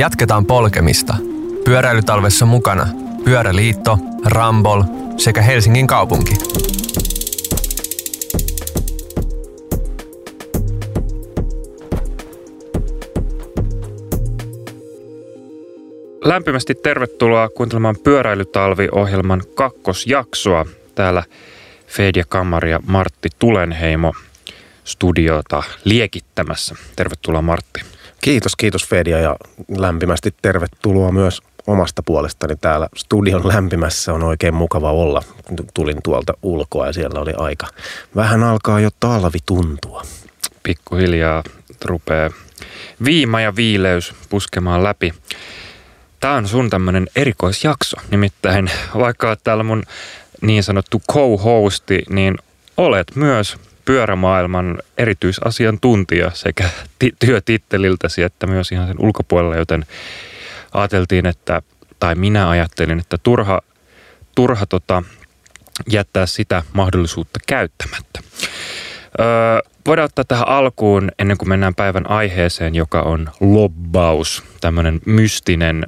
Jatketaan polkemista. Pyöräilytalvessa mukana Pyöräliitto, Rambol sekä Helsingin kaupunki. Lämpimästi tervetuloa kuuntelemaan Pyöräilytalvi-ohjelman kakkosjaksoa. Täällä Fedia Kammari ja Martti Tulenheimo studiota liekittämässä. Tervetuloa Martti. Kiitos, kiitos Fedia ja lämpimästi tervetuloa myös omasta puolestani täällä studion lämpimässä. On oikein mukava olla. Tulin tuolta ulkoa ja siellä oli aika. Vähän alkaa jo talvi tuntua. Pikkuhiljaa rupeaa viima ja viileys puskemaan läpi. Tämä on sun tämmöinen erikoisjakso. Nimittäin vaikka täällä mun niin sanottu co-hosti, niin olet myös pyörämaailman erityisasiantuntija sekä ti- työtitteliltäsi että myös ihan sen ulkopuolella, joten ajateltiin, että, tai minä ajattelin, että turha, turha tota, jättää sitä mahdollisuutta käyttämättä. Öö, voidaan ottaa tähän alkuun, ennen kuin mennään päivän aiheeseen, joka on lobbaus, tämmöinen mystinen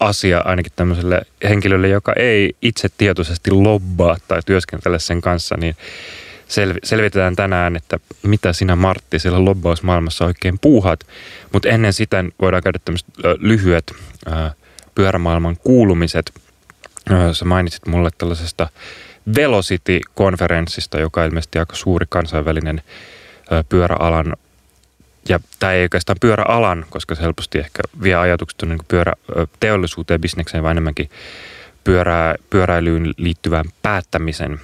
asia ainakin tämmöiselle henkilölle, joka ei itse tietoisesti lobbaa tai työskentele sen kanssa, niin sel- selvitetään tänään, että mitä sinä Martti siellä lobbausmaailmassa oikein puuhat. Mutta ennen sitä voidaan käydä tämmöiset lyhyet ää, pyörämaailman kuulumiset. Ää, sä mainitsit mulle tällaisesta Velocity-konferenssista, joka on ilmeisesti aika suuri kansainvälinen ää, pyöräalan ja tämä ei oikeastaan pyöräalan, koska se helposti ehkä vie ajatukset niin pyöräteollisuuteen, bisnekseen, vaan enemmänkin pyörä, pyöräilyyn liittyvään päättämisen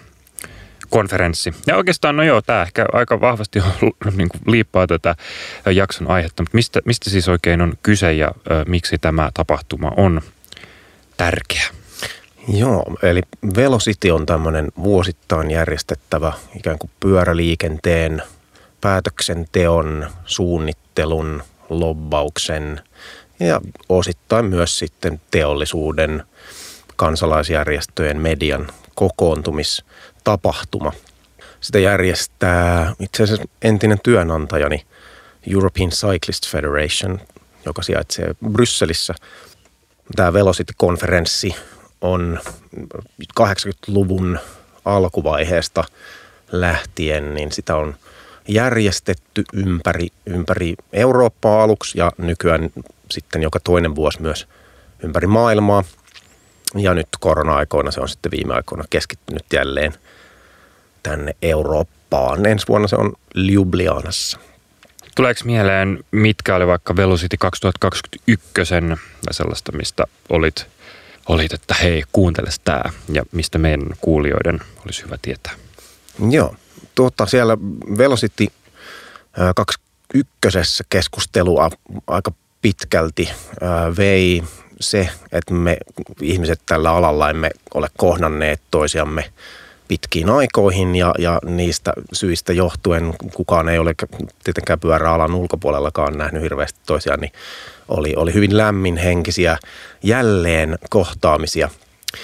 konferenssi. Ja oikeastaan, no joo, tämä ehkä aika vahvasti niin kuin liippaa tätä jakson aihetta, mutta mistä, mistä siis oikein on kyse ja ö, miksi tämä tapahtuma on tärkeä? Joo, eli Velocity on tämmöinen vuosittain järjestettävä ikään kuin pyöräliikenteen päätöksenteon, suunnittelun, lobbauksen ja osittain myös sitten teollisuuden, kansalaisjärjestöjen, median kokoontumistapahtuma. Sitä järjestää itse asiassa entinen työnantajani European Cyclist Federation, joka sijaitsee Brysselissä. Tämä Velocity-konferenssi on 80-luvun alkuvaiheesta lähtien, niin sitä on järjestetty ympäri, ympäri Eurooppaa aluksi ja nykyään sitten joka toinen vuosi myös ympäri maailmaa. Ja nyt korona-aikoina se on sitten viime aikoina keskittynyt jälleen tänne Eurooppaan. Ensi vuonna se on Ljubljanassa. Tuleeko mieleen, mitkä oli vaikka Velocity 2021 sellaista, mistä olit, olit että hei, kuunteles tämä ja mistä meidän kuulijoiden olisi hyvä tietää? Joo, tuota, siellä Velocity 21 keskustelua aika pitkälti vei se, että me ihmiset tällä alalla emme ole kohdanneet toisiamme pitkiin aikoihin ja, ja niistä syistä johtuen kukaan ei ole tietenkään pyöräalan ulkopuolellakaan nähnyt hirveästi toisiaan, niin oli, oli hyvin lämminhenkisiä jälleen kohtaamisia.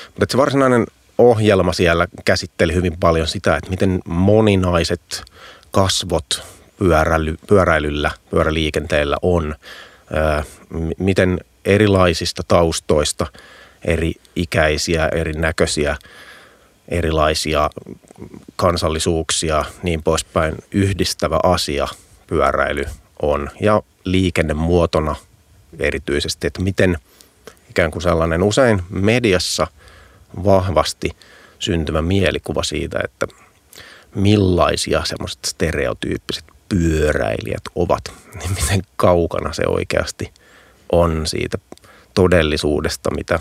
Mutta se varsinainen ohjelma siellä käsitteli hyvin paljon sitä, että miten moninaiset kasvot pyöräily, pyöräilyllä, pyöräliikenteellä on, miten erilaisista taustoista, eri ikäisiä, erinäköisiä, erilaisia kansallisuuksia, niin poispäin yhdistävä asia pyöräily on. Ja liikennemuotona erityisesti, että miten ikään kuin sellainen usein mediassa vahvasti syntyvä mielikuva siitä, että millaisia semmoiset stereotyyppiset pyöräilijät ovat, niin miten kaukana se oikeasti on siitä todellisuudesta, mitä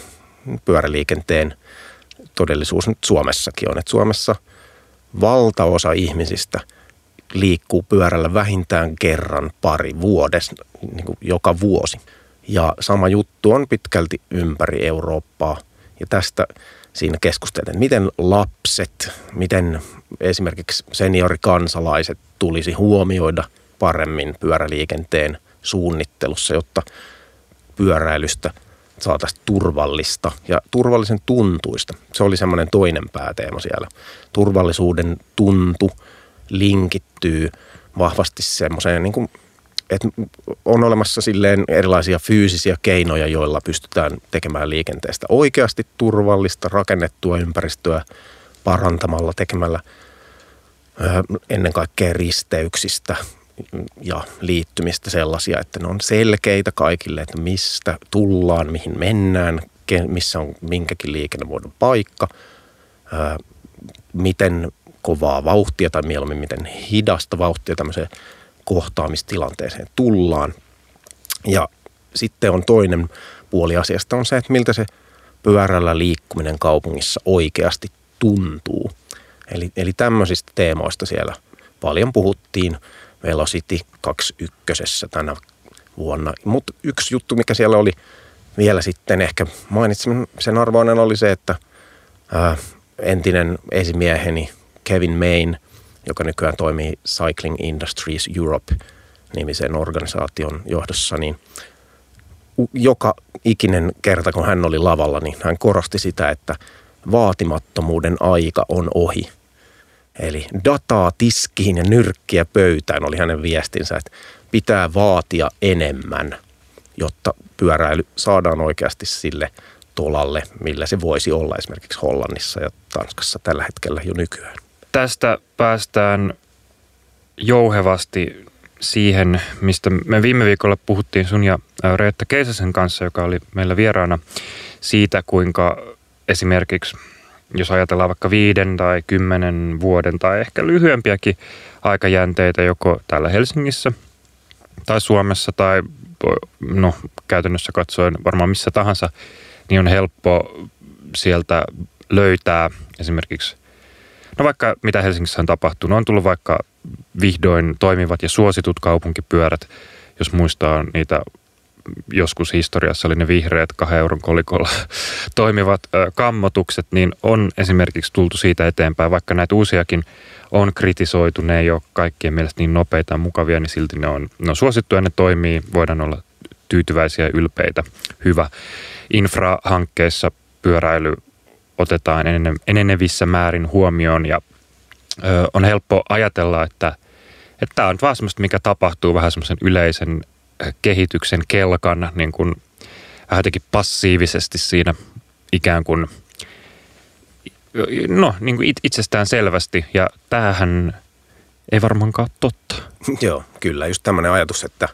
pyöräliikenteen todellisuus nyt Suomessakin on. Että Suomessa valtaosa ihmisistä liikkuu pyörällä vähintään kerran pari vuodessa, niin kuin joka vuosi. Ja sama juttu on pitkälti ympäri Eurooppaa. Ja tästä siinä keskusteltiin, miten lapset, miten esimerkiksi seniorikansalaiset tulisi huomioida paremmin pyöräliikenteen suunnittelussa, jotta pyöräilystä saataisiin turvallista ja turvallisen tuntuista. Se oli semmoinen toinen pääteema siellä. Turvallisuuden tuntu linkittyy vahvasti semmoiseen niin kuin et on olemassa silleen erilaisia fyysisiä keinoja, joilla pystytään tekemään liikenteestä oikeasti turvallista, rakennettua ympäristöä parantamalla, tekemällä ennen kaikkea risteyksistä ja liittymistä sellaisia, että ne on selkeitä kaikille, että mistä tullaan, mihin mennään, missä on minkäkin liikennemuodon paikka, miten kovaa vauhtia tai mieluummin miten hidasta vauhtia tämmöiseen kohtaamistilanteeseen tullaan. Ja sitten on toinen puoli asiasta on se, että miltä se pyörällä liikkuminen kaupungissa oikeasti tuntuu. Eli, eli tämmöisistä teemoista siellä paljon puhuttiin Velocity 21 tänä vuonna. Mutta yksi juttu, mikä siellä oli vielä sitten ehkä mainitsemisen arvoinen oli se, että ää, entinen esimieheni Kevin Main, joka nykyään toimii Cycling Industries Europe nimisen organisaation johdossa, niin joka ikinen kerta, kun hän oli lavalla, niin hän korosti sitä, että vaatimattomuuden aika on ohi. Eli dataa tiskiin ja nyrkkiä pöytään oli hänen viestinsä, että pitää vaatia enemmän, jotta pyöräily saadaan oikeasti sille tolalle, millä se voisi olla esimerkiksi Hollannissa ja Tanskassa tällä hetkellä jo nykyään. Tästä päästään jouhevasti siihen, mistä me viime viikolla puhuttiin sun ja Reetta Keisäsen kanssa, joka oli meillä vieraana, siitä kuinka esimerkiksi jos ajatellaan vaikka viiden tai kymmenen vuoden tai ehkä lyhyempiäkin aikajänteitä joko täällä Helsingissä tai Suomessa tai no käytännössä katsoen varmaan missä tahansa, niin on helppo sieltä löytää esimerkiksi, no vaikka mitä Helsingissä on tapahtunut, on tullut vaikka vihdoin toimivat ja suositut kaupunkipyörät, jos muistaa niitä joskus historiassa oli ne vihreät kahden euron kolikolla toimivat kammotukset, niin on esimerkiksi tultu siitä eteenpäin, vaikka näitä uusiakin on kritisoitu, ne ei ole kaikkien mielestä niin nopeita ja mukavia, niin silti ne on, ne on suosittuja, ne toimii, voidaan olla tyytyväisiä ja ylpeitä. Hyvä. Infrahankkeessa pyöräily otetaan enenevissä määrin huomioon ja ö, on helppo ajatella, että että tämä on vaan semmoista, mikä tapahtuu vähän semmoisen yleisen kehityksen kelkan niin kuin vähän jotenkin passiivisesti siinä ikään kuin, no niin kuin itsestään selvästi. Ja tämähän ei varmaankaan totta. Joo, kyllä. Just tämmöinen ajatus, että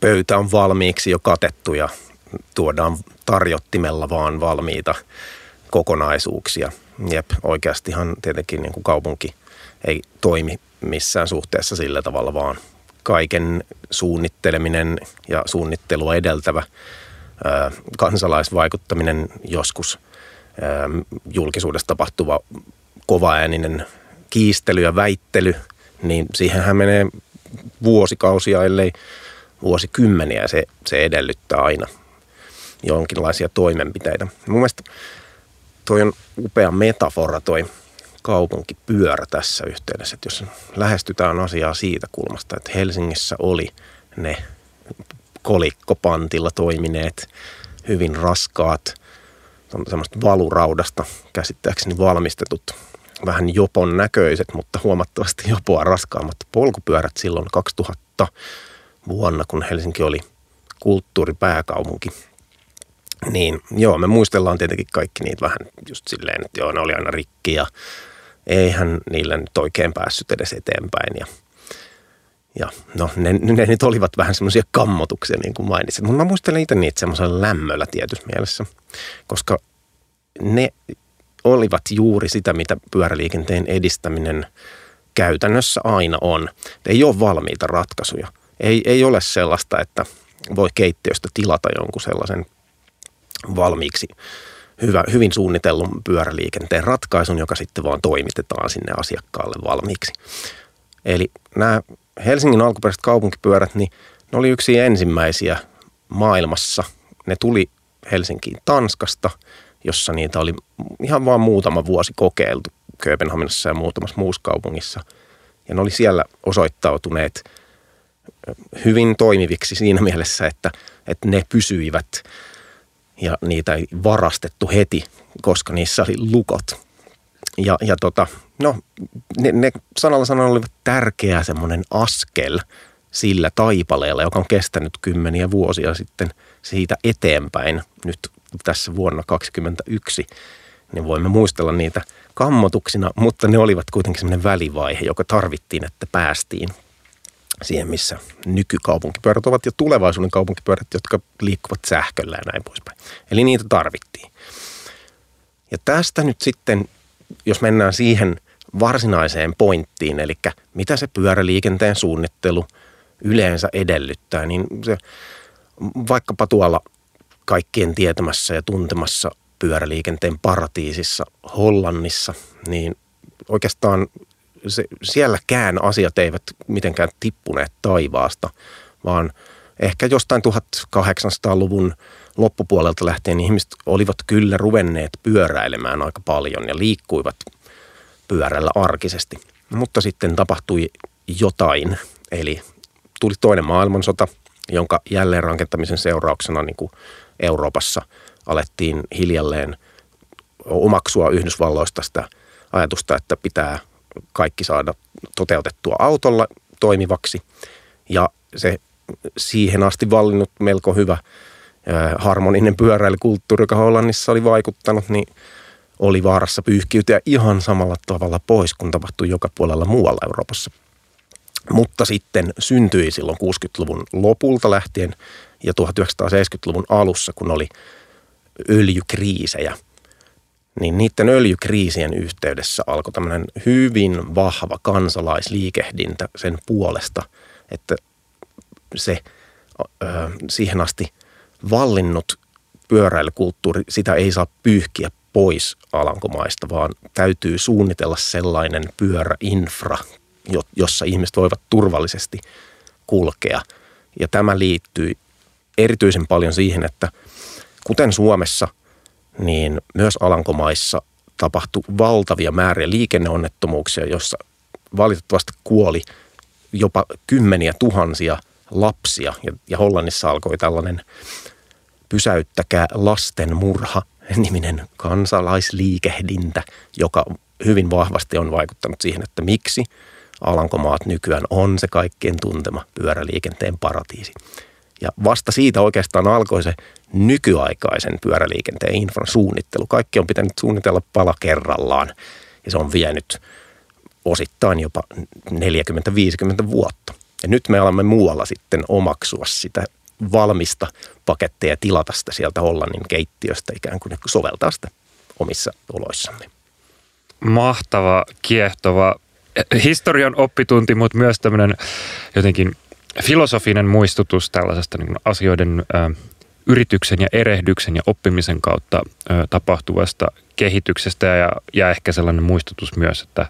pöytä on valmiiksi jo katettu ja tuodaan tarjottimella vaan valmiita kokonaisuuksia. Jep, oikeastihan tietenkin niin kuin kaupunki ei toimi missään suhteessa sillä tavalla, vaan – kaiken suunnitteleminen ja suunnittelua edeltävä kansalaisvaikuttaminen joskus julkisuudessa tapahtuva kovaääninen kiistely ja väittely, niin siihenhän menee vuosikausia, ellei vuosikymmeniä. Se, se edellyttää aina jonkinlaisia toimenpiteitä. Mun mielestä toi on upea metafora toi kaupunkipyörä tässä yhteydessä. Että jos lähestytään asiaa siitä kulmasta, että Helsingissä oli ne kolikkopantilla toimineet hyvin raskaat, semmoista valuraudasta käsittääkseni valmistetut, vähän jopon näköiset, mutta huomattavasti jopoa raskaammat polkupyörät silloin 2000 vuonna, kun Helsinki oli kulttuuripääkaupunki. Niin joo, me muistellaan tietenkin kaikki niitä vähän just silleen, että joo, ne oli aina rikki ja eihän niillä nyt oikein päässyt edes eteenpäin. Ja, ja no, ne, ne nyt olivat vähän semmoisia kammotuksia, niin kuin mainitsin. Mutta mä muistelen itse niitä semmoisella lämmöllä tietyssä mielessä, koska ne olivat juuri sitä, mitä pyöräliikenteen edistäminen käytännössä aina on. Ei ole valmiita ratkaisuja. Ei, ei ole sellaista, että voi keittiöstä tilata jonkun sellaisen valmiiksi hyvä, hyvin suunnitellun pyöräliikenteen ratkaisun, joka sitten vaan toimitetaan sinne asiakkaalle valmiiksi. Eli nämä Helsingin alkuperäiset kaupunkipyörät, niin ne oli yksi ensimmäisiä maailmassa. Ne tuli Helsinkiin Tanskasta, jossa niitä oli ihan vain muutama vuosi kokeiltu Kööpenhaminassa ja muutamassa muussa kaupungissa. Ja ne oli siellä osoittautuneet hyvin toimiviksi siinä mielessä, että, että ne pysyivät – ja niitä ei varastettu heti, koska niissä oli lukot. Ja, ja tota, no, ne, ne sanalla sanalla olivat tärkeä semmoinen askel sillä taipaleella, joka on kestänyt kymmeniä vuosia sitten siitä eteenpäin. Nyt tässä vuonna 2021, niin voimme muistella niitä kammotuksina, mutta ne olivat kuitenkin sellainen välivaihe, joka tarvittiin, että päästiin siihen, missä nykykaupunkipyörät ovat ja tulevaisuuden kaupunkipyörät, jotka liikkuvat sähköllä ja näin poispäin. Eli niitä tarvittiin. Ja tästä nyt sitten, jos mennään siihen varsinaiseen pointtiin, eli mitä se pyöräliikenteen suunnittelu yleensä edellyttää, niin se vaikkapa tuolla kaikkien tietämässä ja tuntemassa pyöräliikenteen paratiisissa Hollannissa, niin oikeastaan se, sielläkään asiat eivät mitenkään tippuneet taivaasta, vaan ehkä jostain 1800-luvun loppupuolelta lähtien ihmiset olivat kyllä ruvenneet pyöräilemään aika paljon ja liikkuivat pyörällä arkisesti. Mutta sitten tapahtui jotain, eli tuli toinen maailmansota, jonka jälleenrakentamisen seurauksena niin kuin Euroopassa alettiin hiljalleen omaksua Yhdysvalloista sitä ajatusta, että pitää kaikki saada toteutettua autolla toimivaksi. Ja se siihen asti vallinnut melko hyvä harmoninen pyöräilykulttuuri, joka Hollannissa oli vaikuttanut, niin oli vaarassa pyyhkiytyä ihan samalla tavalla pois, kun tapahtui joka puolella muualla Euroopassa. Mutta sitten syntyi silloin 60-luvun lopulta lähtien ja 1970-luvun alussa, kun oli öljykriisejä – niin niiden öljykriisien yhteydessä alkoi tämmöinen hyvin vahva kansalaisliikehdintä sen puolesta, että se ö, siihen asti vallinnut pyöräilykulttuuri, sitä ei saa pyyhkiä pois Alankomaista, vaan täytyy suunnitella sellainen pyöräinfra, jossa ihmiset voivat turvallisesti kulkea. Ja tämä liittyy erityisen paljon siihen, että kuten Suomessa – niin myös Alankomaissa tapahtui valtavia määriä liikenneonnettomuuksia, jossa valitettavasti kuoli jopa kymmeniä tuhansia lapsia. Ja, ja Hollannissa alkoi tällainen pysäyttäkää lasten murha niminen kansalaisliikehdintä, joka hyvin vahvasti on vaikuttanut siihen, että miksi Alankomaat nykyään on se kaikkien tuntema pyöräliikenteen paratiisi. Ja vasta siitä oikeastaan alkoi se nykyaikaisen pyöräliikenteen infran suunnittelu. Kaikki on pitänyt suunnitella pala kerrallaan ja se on vienyt osittain jopa 40-50 vuotta. Ja nyt me alamme muualla sitten omaksua sitä valmista paketteja ja tilata sitä sieltä Hollannin keittiöstä ikään kuin soveltaa sitä omissa oloissamme. Mahtava, kiehtova historian oppitunti, mutta myös tämmöinen jotenkin filosofinen muistutus tällaisesta niin asioiden ö, yrityksen ja erehdyksen ja oppimisen kautta ö, tapahtuvasta kehityksestä ja, ja ehkä sellainen muistutus myös, että,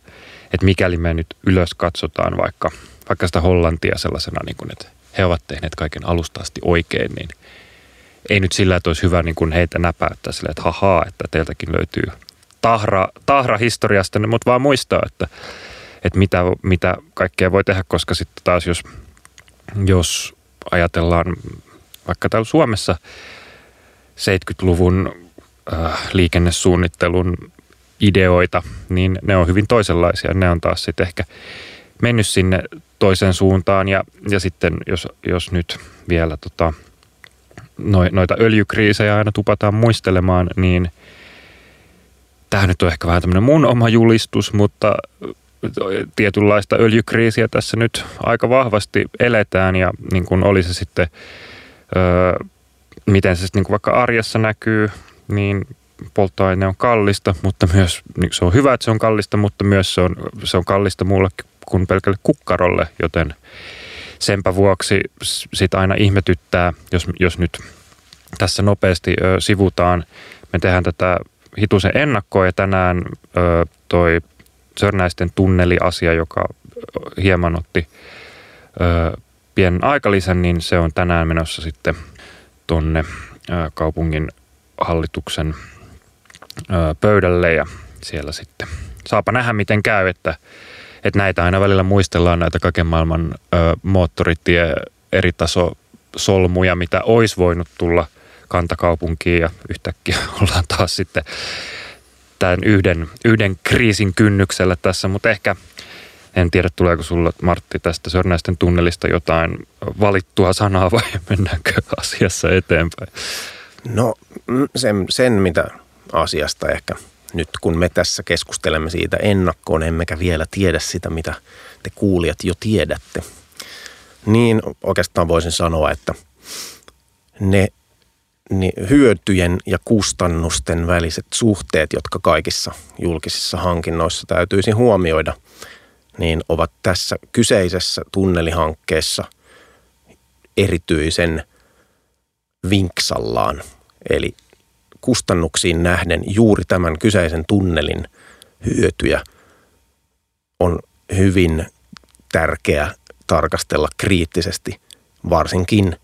että mikäli me nyt ylös katsotaan vaikka, vaikka sitä Hollantia sellaisena, niin kuin, että he ovat tehneet kaiken alusta asti oikein, niin ei nyt sillä, että olisi hyvä niin kuin heitä näpäyttää sille, että hahaa, että teiltäkin löytyy tahra, tahra historiasta, mutta vaan muistaa, että, että mitä, mitä kaikkea voi tehdä, koska sitten taas jos – jos ajatellaan vaikka täällä Suomessa 70-luvun äh, liikennesuunnittelun ideoita, niin ne on hyvin toisenlaisia. Ne on taas sitten ehkä mennyt sinne toiseen suuntaan ja, ja sitten jos, jos nyt vielä tota, noita öljykriisejä aina tupataan muistelemaan, niin tämä nyt on ehkä vähän tämmöinen mun oma julistus, mutta tietynlaista öljykriisiä tässä nyt aika vahvasti eletään ja niin kuin oli se sitten, öö, miten se sitten niin kuin vaikka arjessa näkyy, niin polttoaine on kallista, mutta myös niin se on hyvä, että se on kallista, mutta myös se on, se on kallista muulle kuin pelkälle kukkarolle, joten senpä vuoksi sitä aina ihmetyttää, jos, jos nyt tässä nopeasti ö, sivutaan. Me tehdään tätä hitusen ennakkoa ja tänään ö, toi Sörnäisten tunneliasia, joka hieman otti ö, pienen aikalisän, niin se on tänään menossa sitten tonne ö, kaupungin hallituksen ö, pöydälle ja siellä sitten saapa nähdä miten käy, että, että näitä aina välillä muistellaan näitä kaiken maailman ö, moottoritie eri taso solmuja, mitä olisi voinut tulla kantakaupunkiin ja yhtäkkiä ollaan taas sitten tämän yhden, yhden kriisin kynnyksellä tässä, mutta ehkä En tiedä, tuleeko sulla Martti tästä Sörnäisten tunnelista jotain valittua sanaa vai mennäänkö asiassa eteenpäin? No sen, sen mitä asiasta ehkä nyt kun me tässä keskustelemme siitä ennakkoon, emmekä vielä tiedä sitä, mitä te kuulijat jo tiedätte, niin oikeastaan voisin sanoa, että ne niin hyötyjen ja kustannusten väliset suhteet, jotka kaikissa julkisissa hankinnoissa täytyisi huomioida, niin ovat tässä kyseisessä tunnelihankkeessa erityisen vinksallaan. Eli kustannuksiin nähden juuri tämän kyseisen tunnelin hyötyjä on hyvin tärkeä tarkastella kriittisesti, varsinkin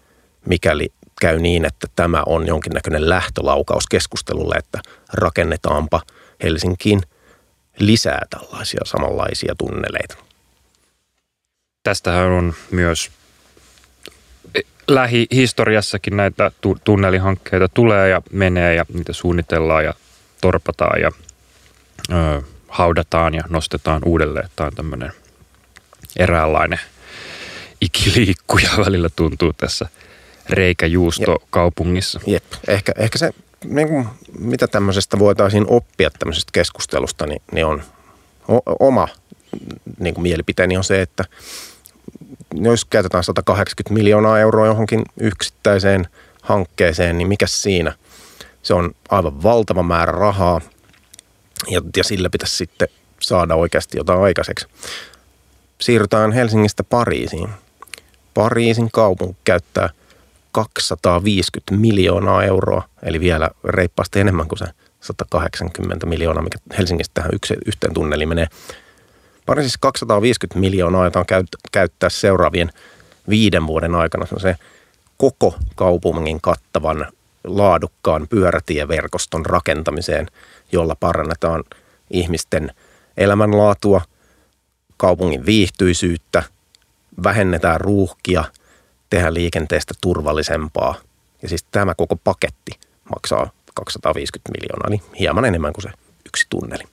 mikäli käy niin, että tämä on jonkinnäköinen lähtölaukaus keskustelulle, että rakennetaanpa Helsinkiin lisää tällaisia samanlaisia tunneleita. Tästähän on myös lähihistoriassakin näitä tunnelihankkeita tulee ja menee ja niitä suunnitellaan ja torpataan ja ö, haudataan ja nostetaan uudelleen. Tämä on tämmöinen eräänlainen ikiliikkuja välillä tuntuu tässä reikäjuusto Jep. kaupungissa. Jep. Ehkä, ehkä se, niin kuin, mitä tämmöisestä voitaisiin oppia tämmöisestä keskustelusta, niin, niin on o, oma niin kuin mielipiteeni on se, että jos käytetään 180 miljoonaa euroa johonkin yksittäiseen hankkeeseen, niin mikä siinä? Se on aivan valtava määrä rahaa ja, ja sillä pitäisi sitten saada oikeasti jotain aikaiseksi. Siirrytään Helsingistä Pariisiin. Pariisin kaupunki käyttää 250 miljoonaa euroa, eli vielä reippaasti enemmän kuin se 180 miljoonaa, mikä Helsingistä tähän yksi, yhteen tunneliin menee. Pariisissa 250 miljoonaa, jota on käyttää seuraavien viiden vuoden aikana se koko kaupungin kattavan laadukkaan pyörätieverkoston rakentamiseen, jolla parannetaan ihmisten elämänlaatua, kaupungin viihtyisyyttä, vähennetään ruuhkia – tehdä liikenteestä turvallisempaa. Ja siis tämä koko paketti maksaa 250 miljoonaa, niin hieman enemmän kuin se yksi tunneli.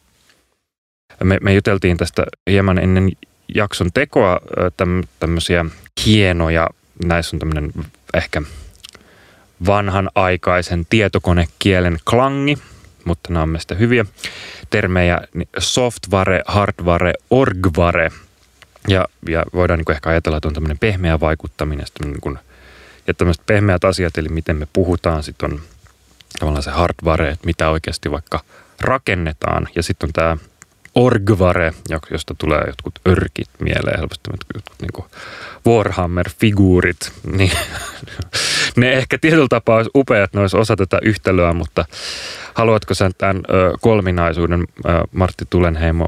Me, me juteltiin tästä hieman ennen jakson tekoa täm, tämmöisiä hienoja, näissä on tämmöinen ehkä vanhanaikaisen tietokonekielen klangi, mutta nämä on mielestä hyviä termejä, niin software, hardware, orgware – ja, ja voidaan niin ehkä ajatella, että on tämmöinen pehmeä vaikuttaminen niin kuin, ja tämmöiset pehmeät asiat, eli miten me puhutaan, sitten on tavallaan se hardware, että mitä oikeasti vaikka rakennetaan. Ja sitten on tämä orgvare, josta tulee jotkut örkit mieleen helposti, jotkut niin Warhammer-figuurit, niin ne ehkä tietyllä tapaa olisi upeat, ne olisi osa tätä yhtälöä, mutta haluatko sen tämän kolminaisuuden, Martti Tulenheimo,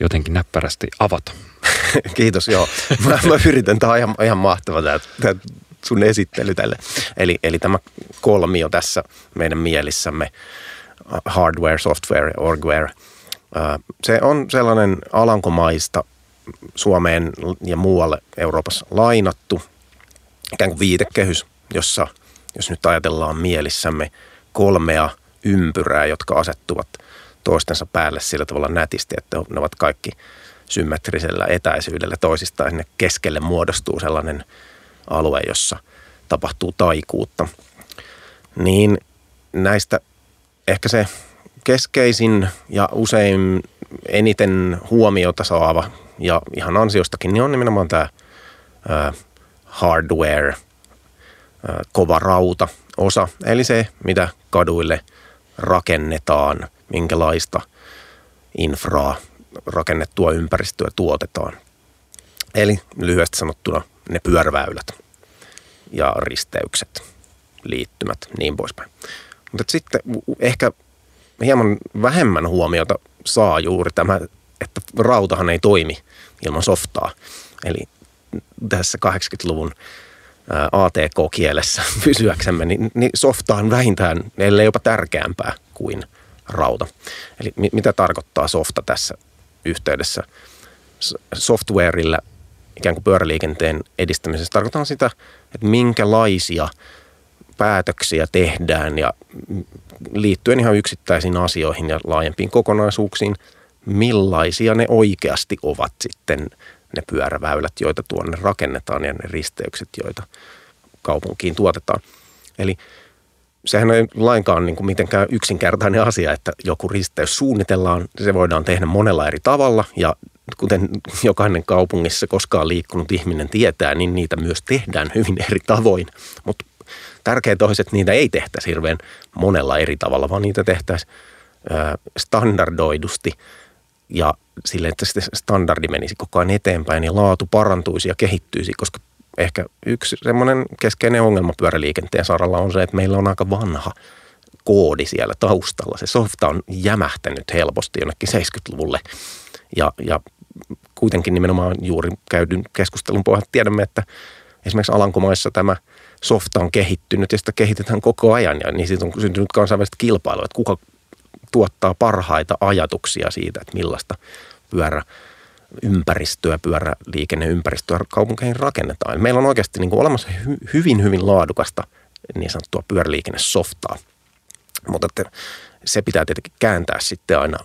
jotenkin näppärästi avata? Kiitos, joo. Mä, mä yritän, tämä on ihan, ihan mahtava tämä, tämä sun esittely tälle. Eli, eli tämä kolmio tässä meidän mielissämme, hardware, software, orgware, se on sellainen alankomaista Suomeen ja muualle Euroopassa lainattu ikään kuin viitekehys, jossa, jos nyt ajatellaan mielissämme kolmea ympyrää, jotka asettuvat toistensa päälle sillä tavalla nätisti, että ne ovat kaikki – symmetrisellä etäisyydellä toisistaan. Sinne keskelle muodostuu sellainen alue, jossa tapahtuu taikuutta. Niin näistä ehkä se keskeisin ja usein eniten huomiota saava ja ihan ansiostakin, niin on nimenomaan tämä hardware, kova rauta osa. Eli se, mitä kaduille rakennetaan, minkälaista infraa rakennettua ympäristöä tuotetaan. Eli lyhyesti sanottuna ne pyöräväylät ja risteykset, liittymät, niin poispäin. Mutta sitten ehkä hieman vähemmän huomiota saa juuri tämä, että rautahan ei toimi ilman softaa. Eli tässä 80-luvun ATK-kielessä pysyäksemme, niin, niin softa on vähintään, ellei jopa tärkeämpää kuin rauta. Eli mitä tarkoittaa softa tässä yhteydessä softwareilla ikään kuin pyöräliikenteen edistämisessä. Tarkoitan sitä, että minkälaisia päätöksiä tehdään ja liittyen ihan yksittäisiin asioihin ja laajempiin kokonaisuuksiin, millaisia ne oikeasti ovat sitten ne pyöräväylät, joita tuonne rakennetaan ja ne risteykset, joita kaupunkiin tuotetaan. Eli sehän ei lainkaan niin kuin mitenkään yksinkertainen asia, että joku risteys suunnitellaan. Se voidaan tehdä monella eri tavalla ja kuten jokainen kaupungissa koskaan liikkunut ihminen tietää, niin niitä myös tehdään hyvin eri tavoin. Mutta tärkeää olisi, että niitä ei tehtäisi hirveän monella eri tavalla, vaan niitä tehtäisiin standardoidusti ja sille, että se standardi menisi koko ajan eteenpäin ja laatu parantuisi ja kehittyisi, koska ehkä yksi semmoinen keskeinen ongelma pyöräliikenteen saralla on se, että meillä on aika vanha koodi siellä taustalla. Se softa on jämähtänyt helposti jonnekin 70-luvulle ja, ja kuitenkin nimenomaan juuri käydyn keskustelun pohjalta tiedämme, että esimerkiksi Alankomaissa tämä softa on kehittynyt ja sitä kehitetään koko ajan ja niin siitä on syntynyt kansainvälistä kilpailua, että kuka tuottaa parhaita ajatuksia siitä, että millaista pyörä ympäristöä, pyöräliikenneympäristöä kaupunkeihin rakennetaan. Meillä on oikeasti niin kuin olemassa hy- hyvin, hyvin laadukasta niin sanottua pyöräliikennesoftaa. Mutta että se pitää tietenkin kääntää sitten aina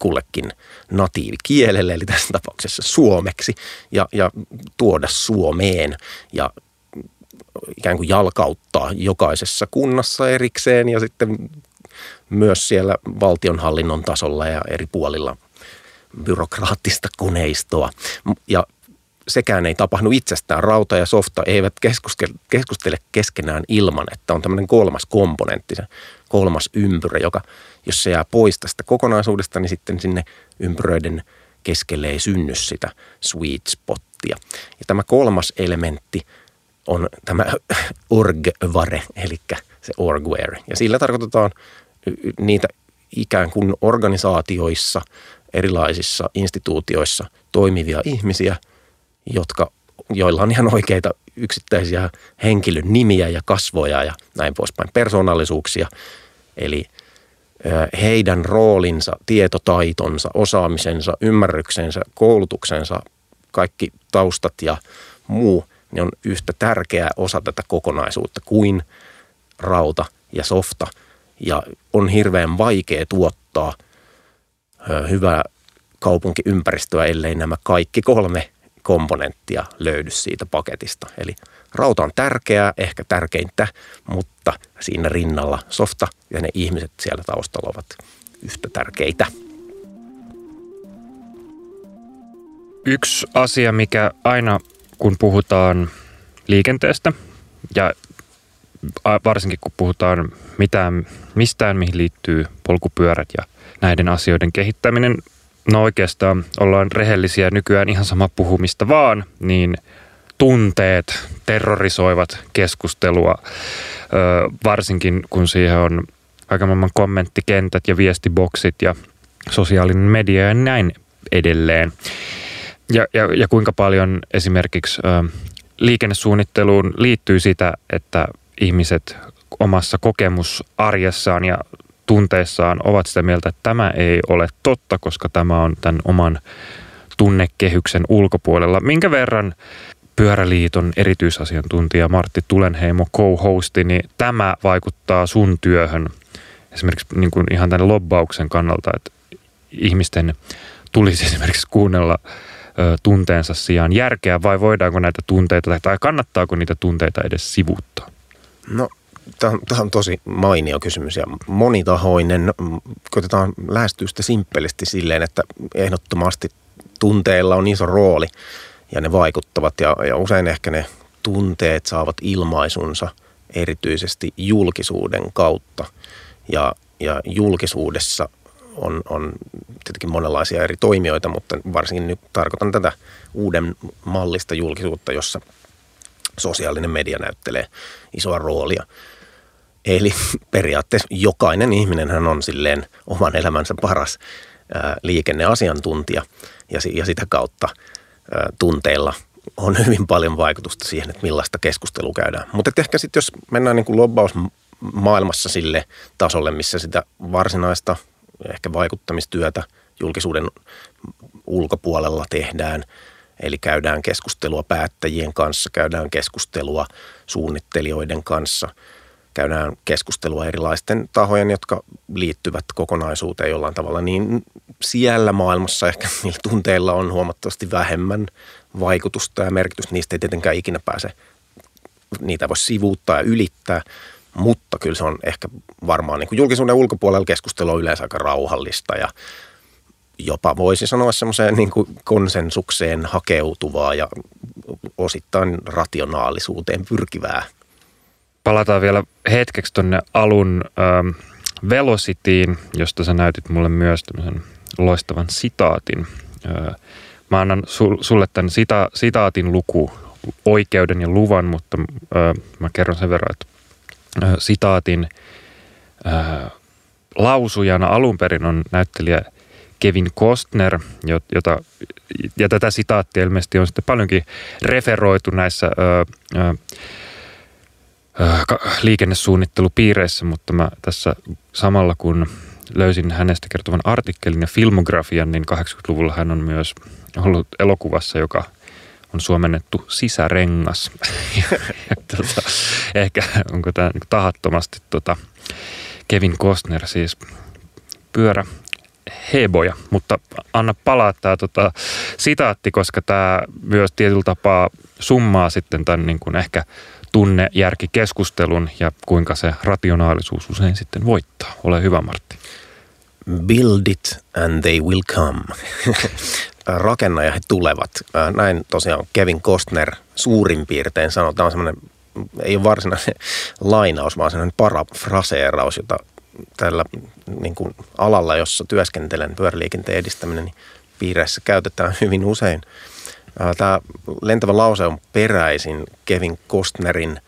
kullekin natiivikielelle, eli tässä tapauksessa suomeksi, ja, ja tuoda Suomeen ja ikään kuin jalkauttaa jokaisessa kunnassa erikseen ja sitten myös siellä valtionhallinnon tasolla ja eri puolilla byrokraattista koneistoa. Ja sekään ei tapahdu itsestään. Rauta ja softa eivät keskustele keskenään ilman, että on tämmöinen kolmas komponentti, se kolmas ympyrä, joka jos se jää pois tästä kokonaisuudesta, niin sitten sinne ympyröiden keskelle ei synny sitä sweet spottia. Ja tämä kolmas elementti on tämä orgvare, eli se orgware. Ja sillä tarkoitetaan niitä ikään kuin organisaatioissa, erilaisissa instituutioissa toimivia ihmisiä, jotka, joilla on ihan oikeita yksittäisiä henkilön nimiä ja kasvoja ja näin poispäin, persoonallisuuksia. Eli heidän roolinsa, tietotaitonsa, osaamisensa, ymmärryksensä, koulutuksensa, kaikki taustat ja muu, niin on yhtä tärkeä osa tätä kokonaisuutta kuin rauta ja softa – ja on hirveän vaikea tuottaa hyvää kaupunkiympäristöä, ellei nämä kaikki kolme komponenttia löydy siitä paketista. Eli rauta on tärkeää, ehkä tärkeintä, mutta siinä rinnalla softa ja ne ihmiset siellä taustalla ovat yhtä tärkeitä. Yksi asia, mikä aina kun puhutaan liikenteestä ja varsinkin kun puhutaan mitään, mistään, mihin liittyy polkupyörät ja näiden asioiden kehittäminen. No oikeastaan ollaan rehellisiä nykyään ihan sama puhumista vaan, niin tunteet terrorisoivat keskustelua, varsinkin kun siihen on aika maailman kommenttikentät ja viestiboksit ja sosiaalinen media ja näin edelleen. Ja, ja, ja kuinka paljon esimerkiksi ö, liikennesuunnitteluun liittyy sitä, että ihmiset omassa kokemusarjessaan ja tunteissaan ovat sitä mieltä, että tämä ei ole totta, koska tämä on tämän oman tunnekehyksen ulkopuolella. Minkä verran Pyöräliiton erityisasiantuntija Martti Tulenheimo co-hosti, niin tämä vaikuttaa sun työhön esimerkiksi niin kuin ihan tämän lobbauksen kannalta, että ihmisten tulisi esimerkiksi kuunnella ö, tunteensa sijaan järkeä vai voidaanko näitä tunteita tai kannattaako niitä tunteita edes sivuttaa? No Tämä on tosi mainio kysymys ja monitahoinen. Koitetaan lähestyä sitä simppelisti silleen, että ehdottomasti tunteilla on iso rooli ja ne vaikuttavat ja, ja usein ehkä ne tunteet saavat ilmaisunsa erityisesti julkisuuden kautta ja, ja julkisuudessa on, on tietenkin monenlaisia eri toimijoita, mutta varsinkin nyt tarkoitan tätä uuden mallista julkisuutta, jossa sosiaalinen media näyttelee isoa roolia. Eli periaatteessa jokainen ihminen hän on silleen oman elämänsä paras ää, liikenneasiantuntija ja, ja sitä kautta ää, tunteilla on hyvin paljon vaikutusta siihen, että millaista keskustelua käydään. Mutta ehkä sitten jos mennään niin kuin lobbausmaailmassa sille tasolle, missä sitä varsinaista ehkä vaikuttamistyötä julkisuuden ulkopuolella tehdään, eli käydään keskustelua päättäjien kanssa, käydään keskustelua suunnittelijoiden kanssa – käydään keskustelua erilaisten tahojen, jotka liittyvät kokonaisuuteen jollain tavalla, niin siellä maailmassa ehkä niillä tunteilla on huomattavasti vähemmän vaikutusta ja merkitystä. Niistä ei tietenkään ikinä pääse, niitä voi sivuuttaa ja ylittää, mutta kyllä se on ehkä varmaan niin kuin julkisuuden ulkopuolella keskustelu on yleensä aika rauhallista ja jopa voisi sanoa semmoiseen niin kuin konsensukseen hakeutuvaa ja osittain rationaalisuuteen pyrkivää. Palataan vielä hetkeksi tuonne alun ähm, Velocityin, josta sä näytit mulle myös tämmöisen loistavan sitaatin. Äh, mä annan sulle tämän sita, sitaatin luku oikeuden ja luvan, mutta äh, mä kerron sen verran, että äh, sitaatin äh, lausujana alun perin on näyttelijä Kevin Costner, jota, ja tätä sitaattia ilmeisesti on sitten paljonkin referoitu näissä ö, ö, liikennesuunnittelupiireissä, mutta mä tässä samalla kun löysin hänestä kertovan artikkelin ja filmografian, niin 80-luvulla hän on myös ollut elokuvassa, joka on suomennettu sisärengas. tota, ehkä onko tämä tahattomasti tota, Kevin Costner siis pyörä heboja, mutta anna palaa tämä tota, sitaatti, koska tämä myös tietyllä tapaa summaa sitten tämän niin kuin ehkä tunnejärkikeskustelun ja kuinka se rationaalisuus usein sitten voittaa. Ole hyvä Martti. Build it and they will come. Rakenna ja he tulevat. Näin tosiaan Kevin Costner suurin piirtein sanotaan semmoinen, ei ole varsinainen lainaus, vaan semmoinen parafraseeraus, jota tällä niin kuin alalla, jossa työskentelen, pyöräliikenteen edistäminen, niin piireissä käytetään hyvin usein. Tämä lentävä lause on peräisin Kevin Costnerin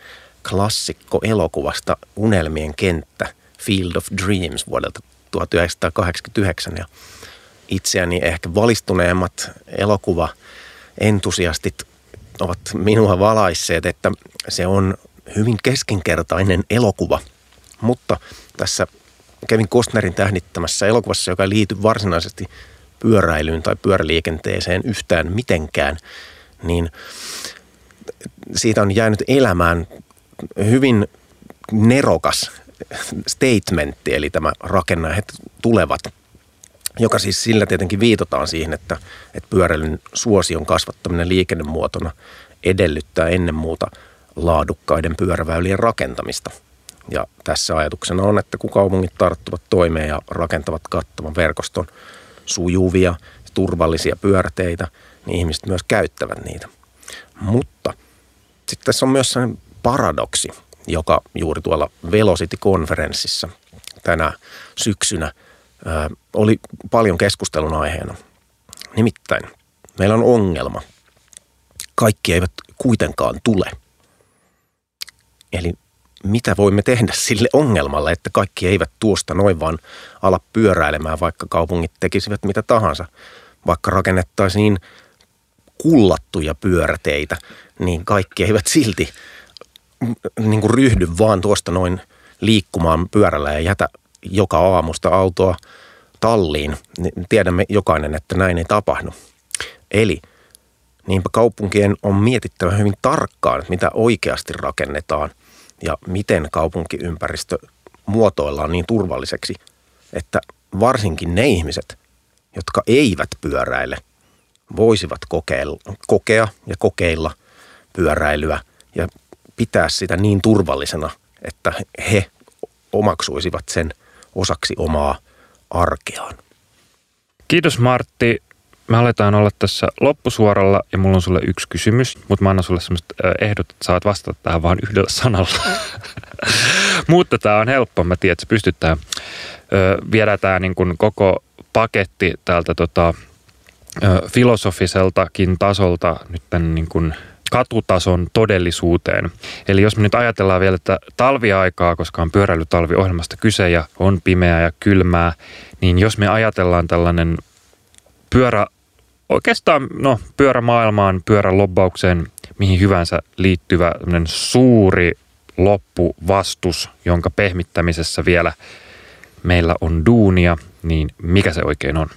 klassikko-elokuvasta Unelmien kenttä Field of Dreams vuodelta 1989. Ja itseäni ehkä valistuneemmat elokuva-entusiastit ovat minua valaisseet, että se on hyvin keskinkertainen elokuva, mutta tässä Kevin Costnerin tähdittämässä elokuvassa, joka ei liity varsinaisesti pyöräilyyn tai pyöräliikenteeseen yhtään mitenkään, niin siitä on jäänyt elämään hyvin nerokas statementti, eli tämä rakenna tulevat, joka siis sillä tietenkin viitataan siihen, että, että pyöräilyn suosion kasvattaminen liikennemuotona edellyttää ennen muuta laadukkaiden pyöräväylien rakentamista – ja tässä ajatuksena on, että kun kaupungit tarttuvat toimeen ja rakentavat kattavan verkoston sujuvia, turvallisia pyörteitä, niin ihmiset myös käyttävät niitä. Mutta sitten tässä on myös sellainen paradoksi, joka juuri tuolla Velocity-konferenssissa tänä syksynä ää, oli paljon keskustelun aiheena. Nimittäin meillä on ongelma. Kaikki eivät kuitenkaan tule. Eli mitä voimme tehdä sille ongelmalle, että kaikki eivät tuosta noin vaan ala pyöräilemään, vaikka kaupungit tekisivät mitä tahansa. Vaikka rakennettaisiin kullattuja pyöräteitä, niin kaikki eivät silti niin kuin ryhdy vaan tuosta noin liikkumaan pyörällä ja jätä joka aamusta autoa talliin. Tiedämme jokainen, että näin ei tapahdu. Eli niinpä kaupunkien on mietittävä hyvin tarkkaan, että mitä oikeasti rakennetaan – ja miten kaupunkiympäristö muotoillaan niin turvalliseksi, että varsinkin ne ihmiset, jotka eivät pyöräile, voisivat kokeilla, kokea ja kokeilla pyöräilyä ja pitää sitä niin turvallisena, että he omaksuisivat sen osaksi omaa arkeaan. Kiitos Martti me aletaan olla tässä loppusuoralla ja mulla on sulle yksi kysymys, mutta mä annan sulle semmoista ehdot, että saat vastata tähän vain yhdellä sanalla. mutta tämä on helppo, mä tiedän, että se pystytään. Viedään tämä niin kuin koko paketti täältä tota, filosofiseltakin tasolta nyt tämän niin kuin katutason todellisuuteen. Eli jos me nyt ajatellaan vielä, että talviaikaa, koska on pyöräilytalviohjelmasta kyse ja on pimeää ja kylmää, niin jos me ajatellaan tällainen pyörä oikeastaan no, pyörämaailmaan, pyörälobbaukseen, mihin hyvänsä liittyvä suuri loppuvastus, jonka pehmittämisessä vielä meillä on duunia, niin mikä se oikein on?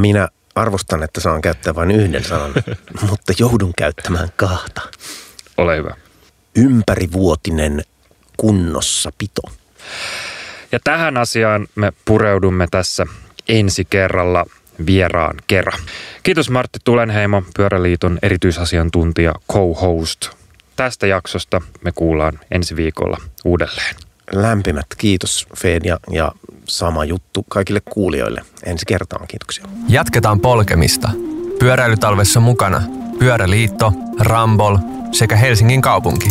Minä arvostan, että saan käyttää vain yhden sanan, mutta joudun käyttämään kahta. Ole hyvä. Ympärivuotinen kunnossapito. Ja tähän asiaan me pureudumme tässä ensi kerralla vieraan kerran. Kiitos Martti Tulenheimo, Pyöräliiton erityisasiantuntija, co-host. Tästä jaksosta me kuullaan ensi viikolla uudelleen. Lämpimät kiitos Feen ja, ja sama juttu kaikille kuulijoille. Ensi kertaan kiitoksia. Jatketaan polkemista. Pyöräilytalvessa mukana Pyöräliitto, Rambol sekä Helsingin kaupunki.